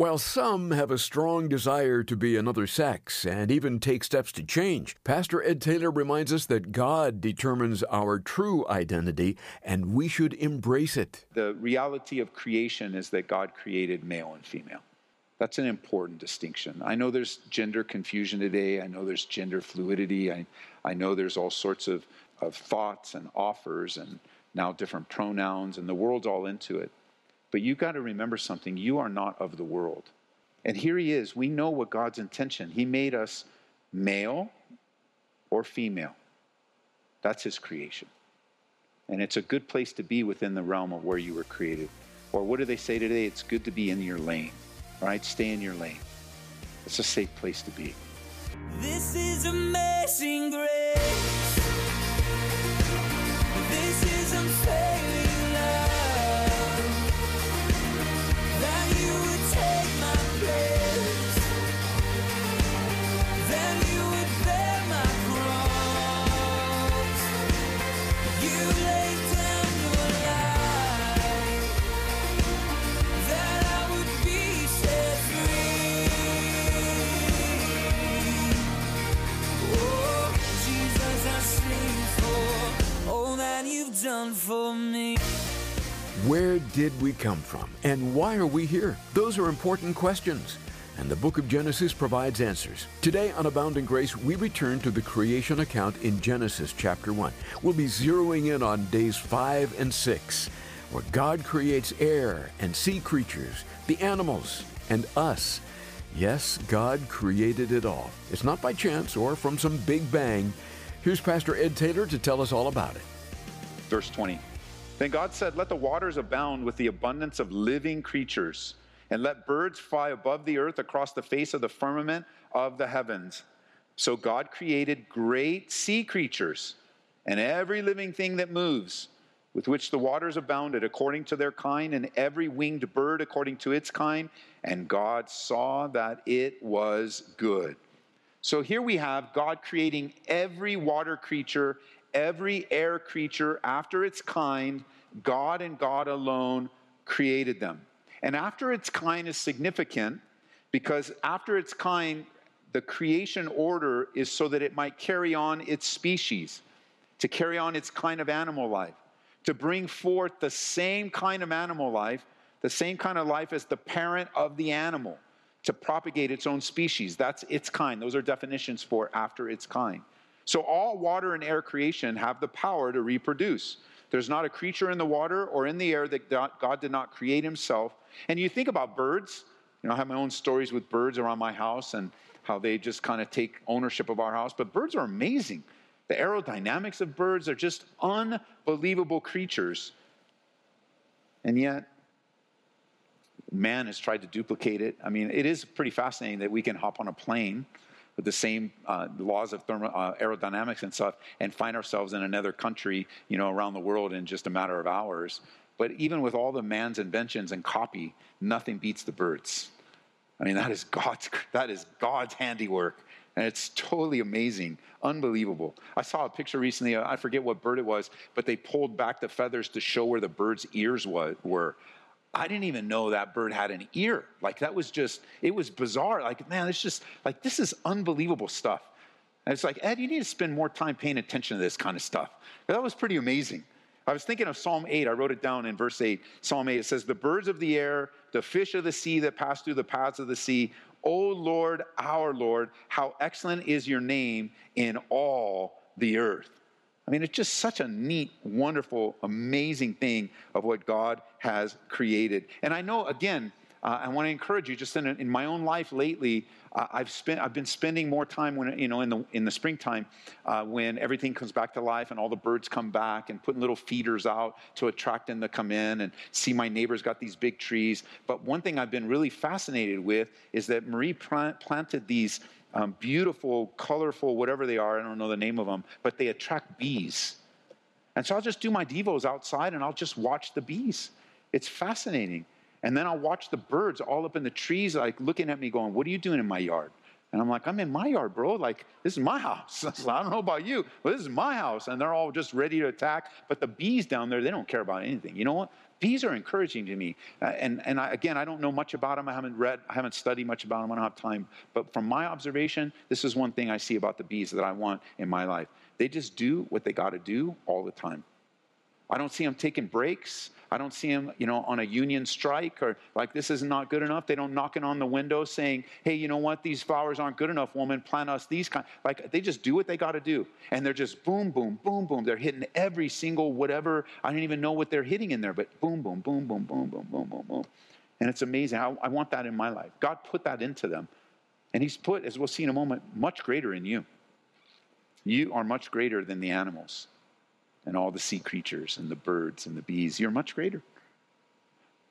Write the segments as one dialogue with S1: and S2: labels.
S1: While some have a strong desire to be another sex and even take steps to change, Pastor Ed Taylor reminds us that God determines our true identity and we should embrace it.
S2: The reality of creation is that God created male and female. That's an important distinction. I know there's gender confusion today. I know there's gender fluidity. I, I know there's all sorts of, of thoughts and offers and now different pronouns, and the world's all into it. But you've got to remember something you are not of the world. And here he is. We know what God's intention. He made us male or female. That's his creation. And it's a good place to be within the realm of where you were created. Or what do they say today? It's good to be in your lane. right? Stay in your lane. It's a safe place to be. This is amazing grace.
S1: Where did we come from and why are we here? Those are important questions. And the book of Genesis provides answers. Today on Abounding Grace, we return to the creation account in Genesis chapter 1. We'll be zeroing in on days 5 and 6, where God creates air and sea creatures, the animals, and us. Yes, God created it all. It's not by chance or from some big bang. Here's Pastor Ed Taylor to tell us all about it.
S2: Verse 20. Then God said, Let the waters abound with the abundance of living creatures, and let birds fly above the earth across the face of the firmament of the heavens. So God created great sea creatures and every living thing that moves, with which the waters abounded according to their kind, and every winged bird according to its kind. And God saw that it was good. So here we have God creating every water creature every air creature after its kind, God and God alone created them. And after its kind is significant because after its kind, the creation order is so that it might carry on its species, to carry on its kind of animal life, to bring forth the same kind of animal life, the same kind of life as the parent of the animal, to propagate its own species. That's its kind. Those are definitions for after its kind. So all water and air creation have the power to reproduce. There's not a creature in the water or in the air that God did not create himself. And you think about birds, you know, I have my own stories with birds around my house and how they just kind of take ownership of our house. But birds are amazing. The aerodynamics of birds are just unbelievable creatures. And yet, man has tried to duplicate it. I mean, it is pretty fascinating that we can hop on a plane with the same uh, laws of thermo, uh, aerodynamics and stuff and find ourselves in another country, you know, around the world in just a matter of hours. But even with all the man's inventions and copy, nothing beats the birds. I mean, that is God's, that is God's handiwork. And it's totally amazing, unbelievable. I saw a picture recently, I forget what bird it was, but they pulled back the feathers to show where the bird's ears were. I didn't even know that bird had an ear. Like that was just, it was bizarre. Like, man, it's just like, this is unbelievable stuff. And it's like, Ed, you need to spend more time paying attention to this kind of stuff. That was pretty amazing. I was thinking of Psalm 8. I wrote it down in verse 8. Psalm 8, it says, The birds of the air, the fish of the sea that pass through the paths of the sea, O Lord, our Lord, how excellent is your name in all the earth. I mean, it's just such a neat, wonderful, amazing thing of what God has created. And I know, again, uh, I want to encourage you. Just in, in my own life lately, uh, I've spent I've been spending more time when you know in the in the springtime uh, when everything comes back to life and all the birds come back and putting little feeders out to attract them to come in and see my neighbors got these big trees. But one thing I've been really fascinated with is that Marie plant, planted these um, beautiful, colorful, whatever they are. I don't know the name of them, but they attract bees. And so I'll just do my devos outside and I'll just watch the bees. It's fascinating. And then I'll watch the birds all up in the trees, like looking at me, going, What are you doing in my yard? And I'm like, I'm in my yard, bro. Like, this is my house. I don't know about you, but this is my house. And they're all just ready to attack. But the bees down there, they don't care about anything. You know what? Bees are encouraging to me. Uh, and and I, again, I don't know much about them. I haven't read, I haven't studied much about them. I don't have time. But from my observation, this is one thing I see about the bees that I want in my life. They just do what they got to do all the time. I don't see them taking breaks. I don't see them, you know, on a union strike or like this is not good enough. They don't knocking on the window saying, "Hey, you know what? These flowers aren't good enough, woman. Plant us these kind." Like they just do what they got to do, and they're just boom, boom, boom, boom. They're hitting every single whatever. I don't even know what they're hitting in there, but boom, boom, boom, boom, boom, boom, boom, boom, boom. And it's amazing. I, I want that in my life. God put that into them, and He's put, as we'll see in a moment, much greater in you. You are much greater than the animals and all the sea creatures and the birds and the bees. You're much greater.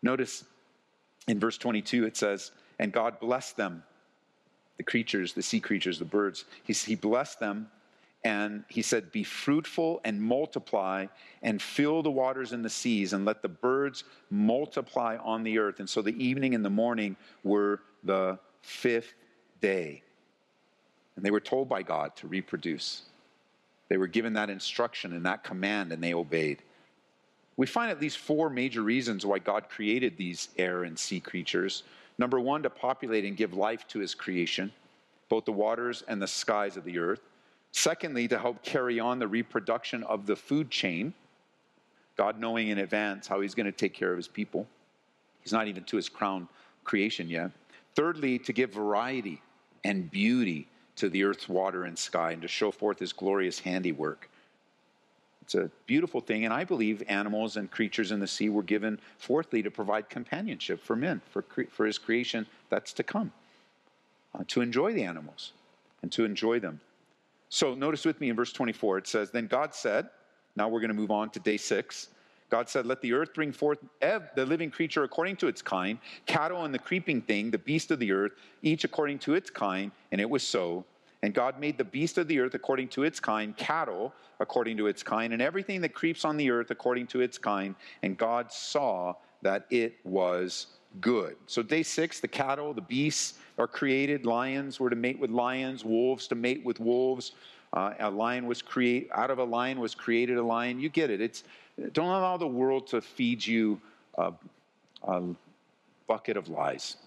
S2: Notice in verse 22 it says, And God blessed them, the creatures, the sea creatures, the birds. He, he blessed them and he said, Be fruitful and multiply and fill the waters and the seas and let the birds multiply on the earth. And so the evening and the morning were the fifth day. And they were told by God to reproduce. They were given that instruction and that command, and they obeyed. We find at least four major reasons why God created these air and sea creatures. Number one, to populate and give life to his creation, both the waters and the skies of the earth. Secondly, to help carry on the reproduction of the food chain, God knowing in advance how he's going to take care of his people. He's not even to his crown creation yet. Thirdly, to give variety and beauty to the earth's water and sky and to show forth his glorious handiwork. It's a beautiful thing, and I believe animals and creatures in the sea were given, fourthly, to provide companionship for men, for, for his creation that's to come, uh, to enjoy the animals and to enjoy them. So notice with me in verse 24, it says, Then God said, now we're going to move on to day six. God said, Let the earth bring forth the living creature according to its kind, cattle and the creeping thing, the beast of the earth, each according to its kind. And it was so. And God made the beast of the earth according to its kind, cattle according to its kind, and everything that creeps on the earth according to its kind. And God saw that it was good. So, day six, the cattle, the beasts are created. Lions were to mate with lions, wolves to mate with wolves. Uh, a lion was created, out of a lion was created a lion. You get it. It's don't allow the world to feed you a, a bucket of lies.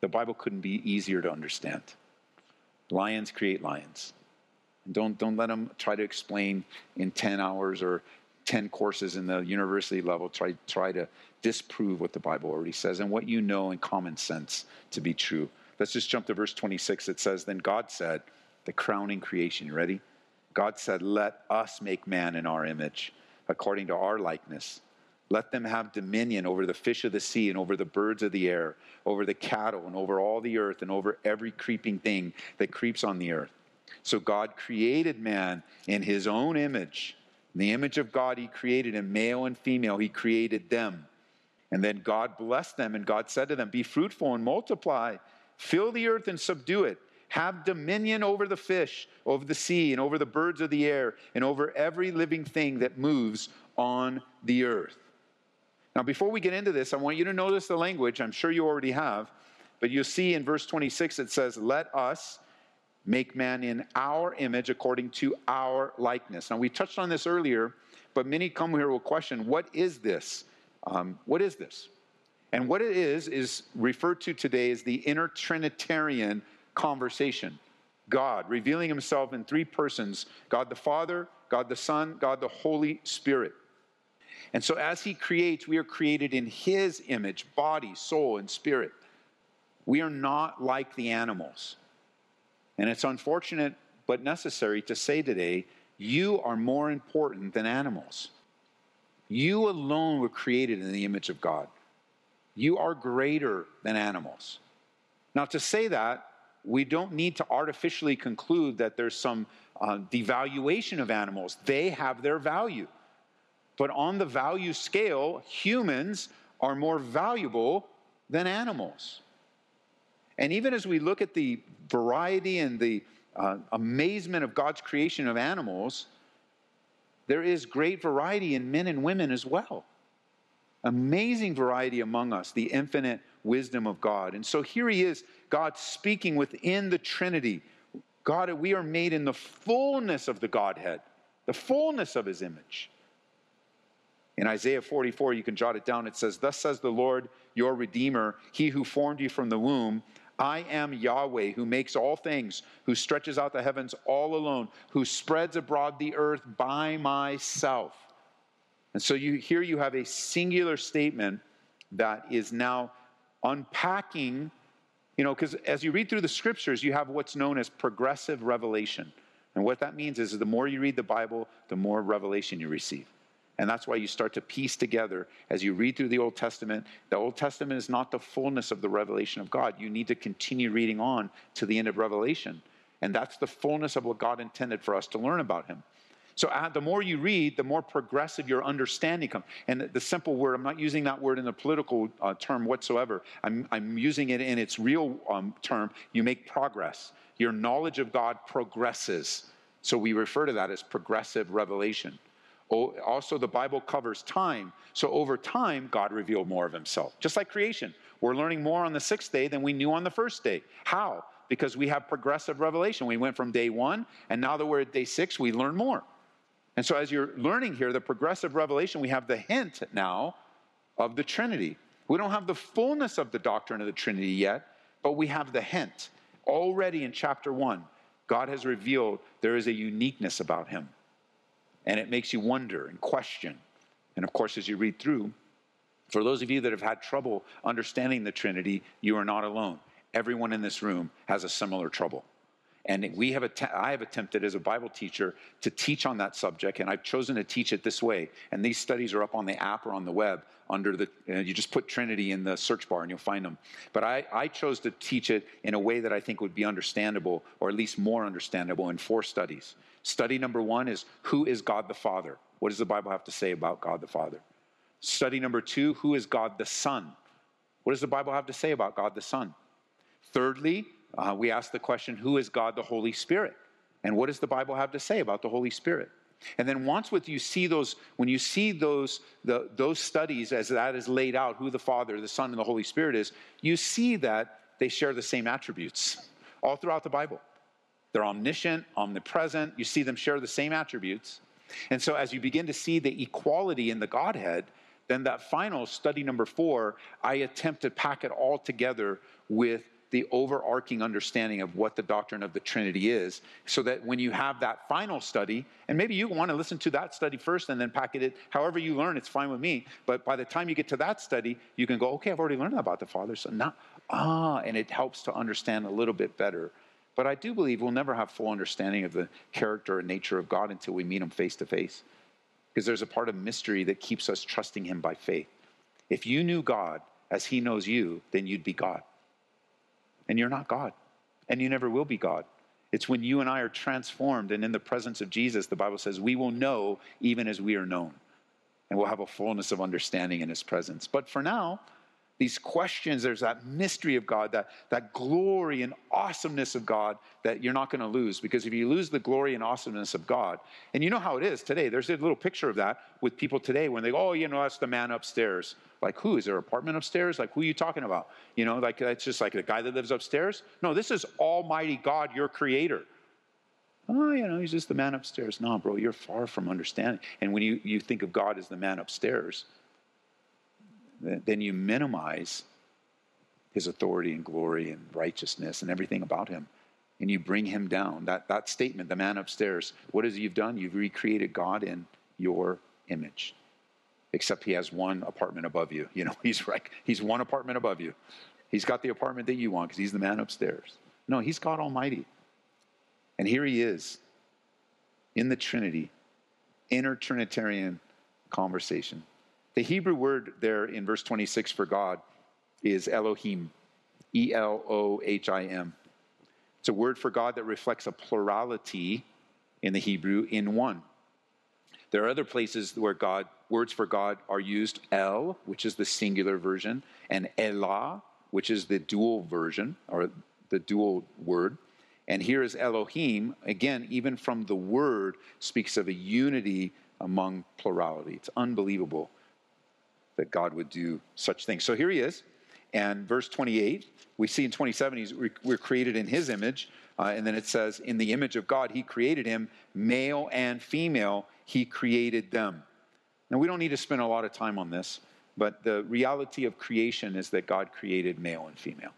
S2: The Bible couldn't be easier to understand. Lions create lions. Don't, don't let them try to explain in 10 hours or 10 courses in the university level, try, try to disprove what the Bible already says and what you know in common sense to be true. Let's just jump to verse 26. It says, Then God said, the crowning creation, you ready? God said, Let us make man in our image according to our likeness. Let them have dominion over the fish of the sea and over the birds of the air, over the cattle and over all the earth and over every creeping thing that creeps on the earth. So God created man in his own image. In the image of God, he created him, male and female, he created them. And then God blessed them, and God said to them, Be fruitful and multiply, fill the earth and subdue it have dominion over the fish, over the sea, and over the birds of the air, and over every living thing that moves on the earth. Now, before we get into this, I want you to notice the language. I'm sure you already have, but you'll see in verse 26 it says, Let us make man in our image according to our likeness. Now, we touched on this earlier, but many come here will question, What is this? Um, what is this? And what it is, is referred to today as the inner Trinitarian conversation. God revealing himself in three persons God the Father, God the Son, God the Holy Spirit. And so, as he creates, we are created in his image body, soul, and spirit. We are not like the animals. And it's unfortunate but necessary to say today you are more important than animals. You alone were created in the image of God. You are greater than animals. Now, to say that we don't need to artificially conclude that there's some uh, devaluation of animals. They have their value. But on the value scale, humans are more valuable than animals. And even as we look at the variety and the uh, amazement of God's creation of animals, there is great variety in men and women as well. Amazing variety among us, the infinite wisdom of God. And so here he is, God speaking within the Trinity. God, we are made in the fullness of the Godhead, the fullness of his image. In Isaiah 44, you can jot it down. It says, Thus says the Lord, your Redeemer, he who formed you from the womb. I am Yahweh, who makes all things, who stretches out the heavens all alone, who spreads abroad the earth by myself. And so you, here you have a singular statement that is now unpacking, you know, because as you read through the scriptures, you have what's known as progressive revelation. And what that means is the more you read the Bible, the more revelation you receive. And that's why you start to piece together as you read through the Old Testament. The Old Testament is not the fullness of the revelation of God. You need to continue reading on to the end of Revelation. And that's the fullness of what God intended for us to learn about Him. So uh, the more you read, the more progressive your understanding comes. And the, simple word, I'm not using that word in a political uh, term whatsoever. I'm, I'm using it in its real um, term. You make progress. Your knowledge of God progresses. So we refer to that as progressive revelation. Also, the Bible covers time. So over time, God revealed more of himself. Just like creation. We're learning more on the sixth day than we knew on the first day. How? Because we have progressive revelation. We went from day one, and now that we're at day six, we learn more. And so, as you're learning here, the progressive revelation, we have the hint now of the Trinity. We don't have the fullness of the doctrine of the Trinity yet, but we have the hint. Already in chapter one, God has revealed there is a uniqueness about him and it makes you wonder and question. And of course, as you read through, for those of you that have had trouble understanding the Trinity, you are not alone. Everyone in this room has a similar trouble. And we have att- I have attempted as a Bible teacher to teach on that subject, and I've chosen to teach it this way. And these studies are up on the app or on the web under the, you, know, you just put Trinity in the search bar and you'll find them. But I, I chose to teach it in a way that I think would be understandable, or at least more understandable, in four studies. Study number one is Who is God the Father? What does the Bible have to say about God the Father? Study number two Who is God the Son? What does the Bible have to say about God the Son? Thirdly, uh, we ask the question Who is God the Holy Spirit? And what does the Bible have to say about the Holy Spirit? And then once with you see those, when you see those, the, those studies as that is laid out, who the Father, the Son, and the Holy Spirit is, you see that they share the same attributes all throughout the Bible. They're omniscient, omnipresent. You see them share the same attributes. And so, as you begin to see the equality in the Godhead, then that final study number four, I attempt to pack it all together with the overarching understanding of what the doctrine of the Trinity is, so that when you have that final study, and maybe you want to listen to that study first and then packet it however you learn, it's fine with me. But by the time you get to that study, you can go, okay, I've already learned about the Father, so now, ah, and it helps to understand a little bit better but I do believe we'll never have full understanding of the character and nature of God until we meet Him face to face. Because there's a part of mystery that keeps us trusting Him by faith. If you knew God as He knows you, then you'd be God. And you're not God. And you never will be God. It's when you and I are transformed and in the presence of Jesus, the Bible says, we will know even as we are known. And we'll have a fullness of understanding in His presence. But for now, these questions, there's that mystery of God, that, that glory and awesomeness of God that you're not going to lose. Because if you lose the glory and awesomeness of God, and you know how it is today, there's a little picture of that with people today when they go, oh, you know, that's the man upstairs. Like, who? Is there an apartment upstairs? Like, who are you talking about? You know, like, that's just like the guy that lives upstairs? No, this is Almighty God, your creator. Oh, you know, he's just the man upstairs. No, bro, you're far from understanding. And when you, you think of God as the man upstairs, then you minimize his authority and glory and righteousness and everything about him. And you bring him down. That, that statement, the man upstairs, what is it you've done? You've recreated God in your image. Except he has one apartment above you. You know, he's right. He's one apartment above you. He's got the apartment that you want because he's the man upstairs. No, he's God Almighty. And here he is in the Trinity, inner Trinitarian conversation. The Hebrew word there in verse 26 for God is Elohim, E L O H I M. It's a word for God that reflects a plurality in the Hebrew in one. There are other places where God words for God are used El, which is the singular version, and Elah, which is the dual version or the dual word. And here is Elohim, again, even from the word, speaks of a unity among plurality. It's unbelievable that God would do such things. So here he is. And verse 28, we see in 27, he's, we're created in his image. Uh, and then it says, in the image of God, he created him, male and female, he created them. Now, we don't need to spend a lot of time on this, but the reality of creation is that God created male and female.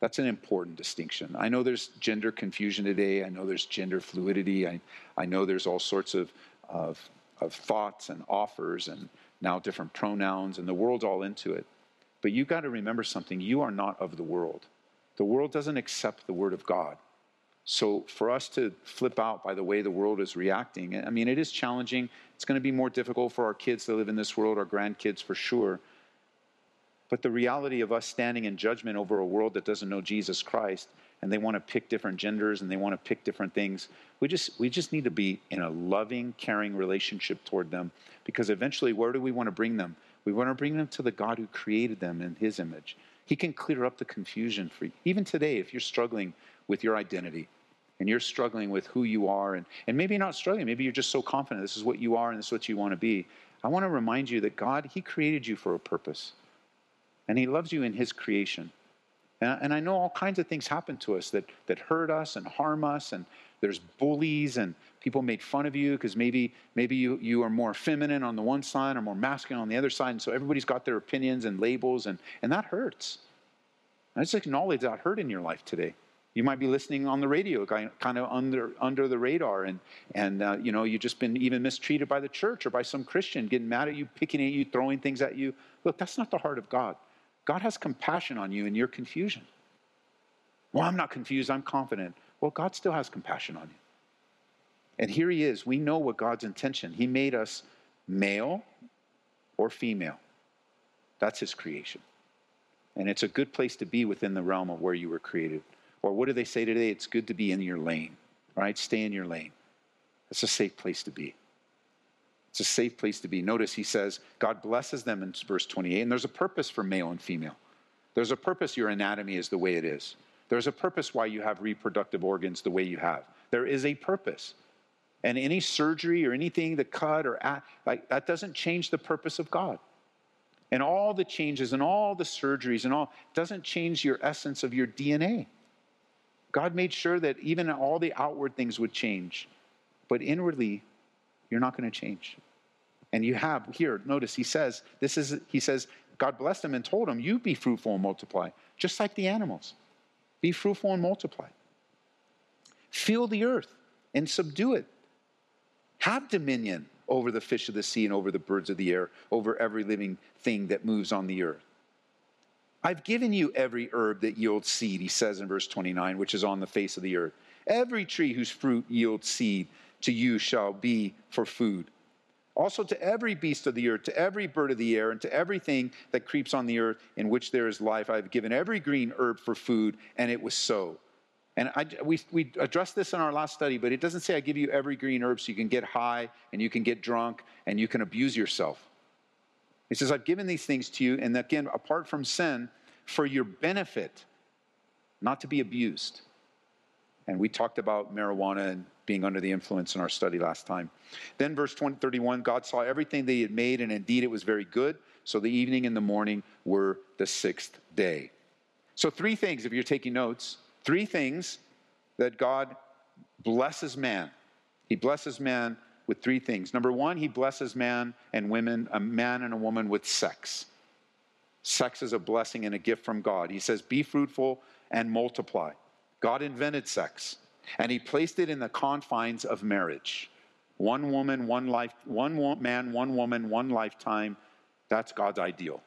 S2: That's an important distinction. I know there's gender confusion today. I know there's gender fluidity. I, I know there's all sorts of, of, of thoughts and offers and now different pronouns, and the world's all into it. But you've got to remember something you are not of the world. The world doesn't accept the word of God. So for us to flip out by the way the world is reacting, I mean, it is challenging. It's going to be more difficult for our kids to live in this world, our grandkids for sure. But the reality of us standing in judgment over a world that doesn't know Jesus Christ and they want to pick different genders and they want to pick different things, we just, we just need to be in a loving, caring relationship toward them because eventually, where do we want to bring them? We want to bring them to the God who created them in his image. He can clear up the confusion for you. Even today, if you're struggling with your identity and you're struggling with who you are, and, and maybe not struggling, maybe you're just so confident this is what you are and this is what you want to be. I want to remind you that God, He created you for a purpose and He loves you in His creation. And, I know all kinds of things happen to us that, that hurt us and harm us, and there's bullies and people made fun of you because maybe, maybe you, you are more feminine on the one side or more masculine on the other side. And so everybody's got their opinions and labels, and, and that hurts. I just acknowledge that hurt in your life today. You might be listening on the radio, kind of under, under the radar, and, and uh, you know, you've just been even mistreated by the church or by some Christian getting mad at you, picking at you, throwing things at you. Look, that's not the heart of God. God has compassion on you in your confusion. Well, I'm not confused, I'm confident. Well, God still has compassion on you. And here he is. We know what God's intention. He made us male or female. That's his creation. And it's a good place to be within the realm of where you were created. Or what do they say today? It's good to be in your lane, right? Stay in your lane. It's a safe place to be. It's a safe place to be. Notice he says, God blesses them in verse 28, and there's a purpose for male and female. There's a purpose your anatomy is the way it is. There's a purpose why you have reproductive organs the way you have. There is a purpose. And any surgery or anything that cut or add, like that doesn't change the purpose of God. And all the changes and all the surgeries and all doesn't change your essence of your DNA. God made sure that even all the outward things would change. But inwardly, you're not going to change. And you have here, notice he says, this is he says, God blessed him and told him, You be fruitful and multiply, just like the animals. Be fruitful and multiply. Fill the earth and subdue it. Have dominion over the fish of the sea and over the birds of the air, over every living thing that moves on the earth. I've given you every herb that yields seed, he says in verse 29, which is on the face of the earth. Every tree whose fruit yields seed to you shall be for food. Also, to every beast of the earth, to every bird of the air, and to everything that creeps on the earth in which there is life, I have given every green herb for food, and it was so. And I, we, we addressed this in our last study, but it doesn't say I give you every green herb so you can get high and you can get drunk and you can abuse yourself. He says, I've given these things to you, and again, apart from sin, for your benefit, not to be abused. And we talked about marijuana and being under the influence in our study last time. Then, verse 20, 31 God saw everything that he had made, and indeed it was very good. So the evening and the morning were the sixth day. So, three things, if you're taking notes, three things that God blesses man. He blesses man with three things. Number one, he blesses man and women, a man and a woman with sex. Sex is a blessing and a gift from God. He says, Be fruitful and multiply. God invented sex. And he placed it in the confines of marriage. One woman, one life, one man, one woman, one lifetime. That's God's ideal.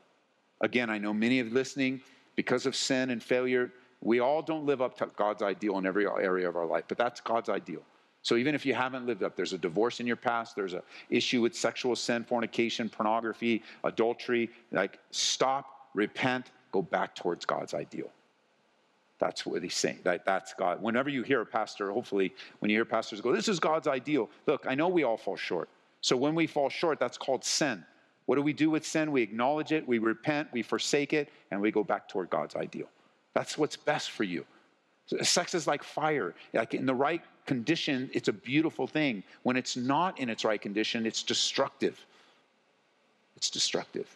S2: Again, I know many of you listening, because of sin and failure, we all don't live up to God's ideal in every area of our life, but that's God's ideal. So even if you haven't lived up, there's a divorce in your past, there's an issue with sexual sin, fornication, pornography, adultery, like stop, repent, go back towards God's ideal. That's what he's saying. That, that's God. Whenever you hear a pastor, hopefully, when you hear pastors go, This is God's ideal. Look, I know we all fall short. So when we fall short, that's called sin. What do we do with sin? We acknowledge it, we repent, we forsake it, and we go back toward God's ideal. That's what's best for you. Sex is like fire. Like in the right condition, it's a beautiful thing. When it's not in its right condition, it's destructive. It's destructive.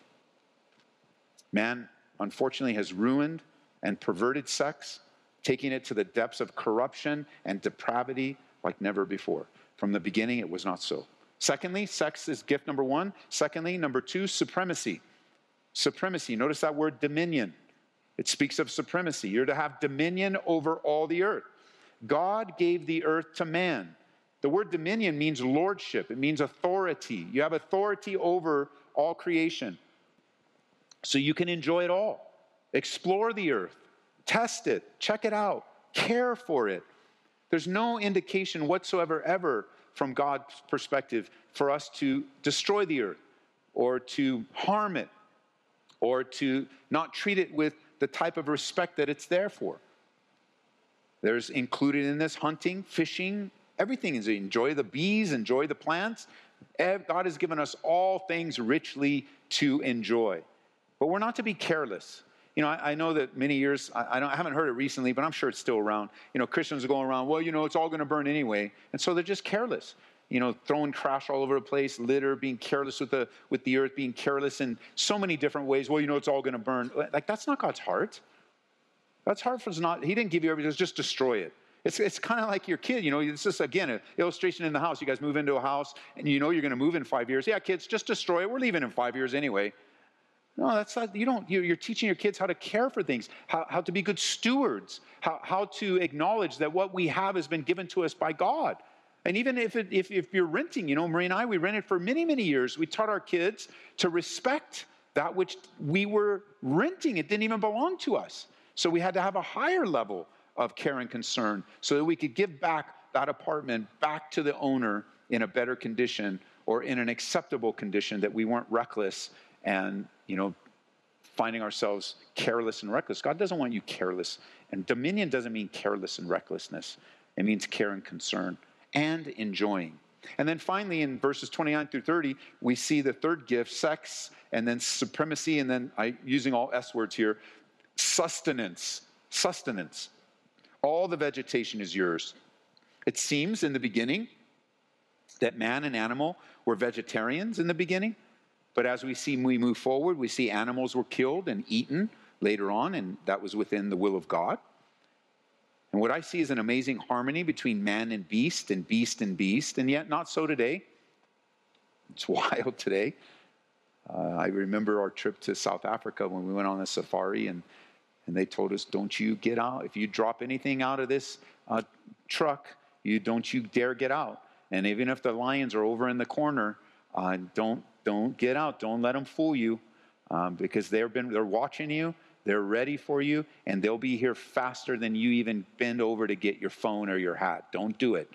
S2: Man, unfortunately, has ruined and perverted sex, taking it to the depths of corruption and depravity like never before. From the beginning, it was not so. Secondly, sex is gift number one. Secondly, number two, supremacy. Supremacy. Notice that word dominion. It speaks of supremacy. You're to have dominion over all the earth. God gave the earth to man. The word dominion means lordship, it means authority. You have authority over all creation. So you can enjoy it all. Explore the earth, test it, check it out, care for it. There's no indication whatsoever, ever, from God's perspective, for us to destroy the earth or to harm it or to not treat it with the type of respect that it's there for. There's included in this hunting, fishing, everything is enjoy the bees, enjoy the plants. God has given us all things richly to enjoy. But we're not to be careless. You know, I, I know that many years, I, I, I, haven't heard it recently, but I'm sure it's still around. You know, Christians are going around, well, you know, it's all going to burn anyway. And so they're just careless. You know, throwing trash all over the place, litter, being careless with the, with the earth, being careless in so many different ways. Well, you know, it's all going to burn. Like, that's not God's heart. God's heart was not, He didn't give you everything, just destroy it. It's, it's kind of like your kid, you know, this is again an illustration in the house. You guys move into a house and you know you're going to move in five years. Yeah, kids, just destroy it. We're leaving in five years anyway. No, that's not, you don't, you're teaching your kids how to care for things, how, how to be good stewards, how, how to acknowledge that what we have has been given to us by God. And even if, it, if, if you're renting, you know, Marie and I, we rented for many, many years. We taught our kids to respect that which we were renting. It didn't even belong to us. So we had to have a higher level of care and concern so that we could give back that apartment back to the owner in a better condition or in an acceptable condition that we weren't reckless and you know, finding ourselves careless and reckless. God doesn't want you careless. And dominion doesn't mean careless and recklessness, it means care and concern and enjoying. And then finally, in verses 29 through 30, we see the third gift sex, and then supremacy, and then I, using all S words here sustenance. Sustenance. All the vegetation is yours. It seems in the beginning that man and animal were vegetarians in the beginning. But as we see we move forward, we see animals were killed and eaten later on, and that was within the will of God. And what I see is an amazing harmony between man and beast, and beast and beast, and yet not so today. It's wild today. Uh, I remember our trip to South Africa when we went on a safari, and, and they told us, Don't you get out. If you drop anything out of this uh, truck, you don't you dare get out. And even if the lions are over in the corner, uh, don't don't get out. Don't let them fool you um, because they've been, they're watching you. They're ready for you, and they'll be here faster than you even bend over to get your phone or your hat. Don't do it.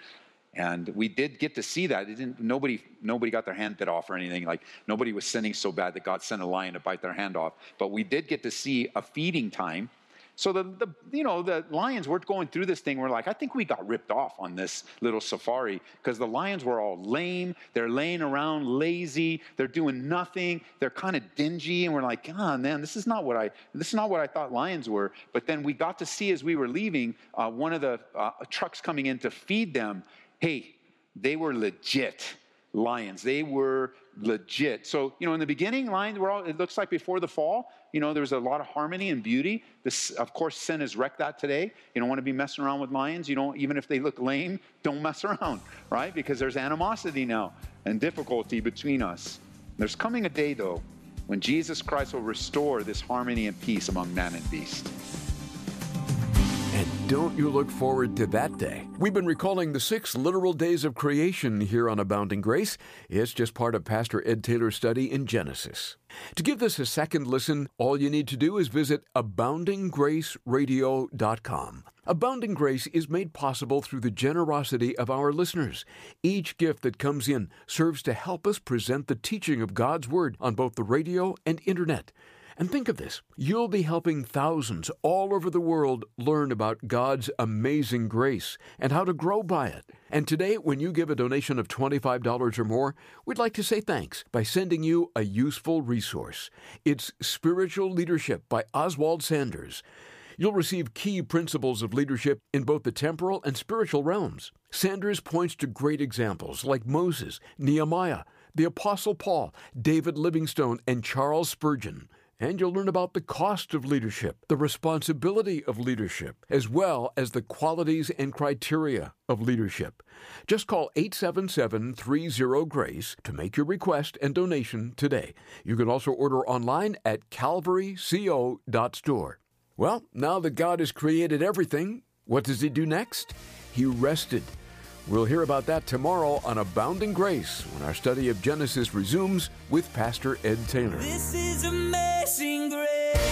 S2: And we did get to see that. It didn't, nobody, nobody got their hand bit off or anything. Like nobody was sinning so bad that God sent a lion to bite their hand off. But we did get to see a feeding time so the, the you know the lions were going through this thing. We're like, I think we got ripped off on this little safari because the lions were all lame. They're laying around lazy. They're doing nothing. They're kind of dingy, and we're like, oh man, this is not what I this is not what I thought lions were. But then we got to see as we were leaving uh, one of the uh, trucks coming in to feed them. Hey, they were legit lions. They were legit. So, you know, in the beginning, lions were all, it looks like before the fall, you know, there was a lot of harmony and beauty. This, of course, sin has wrecked that today. You don't want to be messing around with lions. You don't, even if they look lame, don't mess around, right? Because there's animosity now and difficulty between us. There's coming a day, though, when Jesus Christ will restore this harmony and peace among man and beast.
S1: Don't you look forward to that day? We've been recalling the six literal days of creation here on Abounding Grace. It's just part of Pastor Ed Taylor's study in Genesis. To give this a second listen, all you need to do is visit aboundinggraceradio.com. Abounding Grace is made possible through the generosity of our listeners. Each gift that comes in serves to help us present the teaching of God's Word on both the radio and internet. And think of this you'll be helping thousands all over the world learn about God's amazing grace and how to grow by it. And today, when you give a donation of $25 or more, we'd like to say thanks by sending you a useful resource. It's Spiritual Leadership by Oswald Sanders. You'll receive key principles of leadership in both the temporal and spiritual realms. Sanders points to great examples like Moses, Nehemiah, the Apostle Paul, David Livingstone, and Charles Spurgeon. And you'll learn about the cost of leadership, the responsibility of leadership, as well as the qualities and criteria of leadership. Just call 877 30 GRACE to make your request and donation today. You can also order online at calvaryco.store. Well, now that God has created everything, what does He do next? He rested. We'll hear about that tomorrow on Abounding Grace when our study of Genesis resumes with Pastor Ed Taylor.
S3: Amazing grace.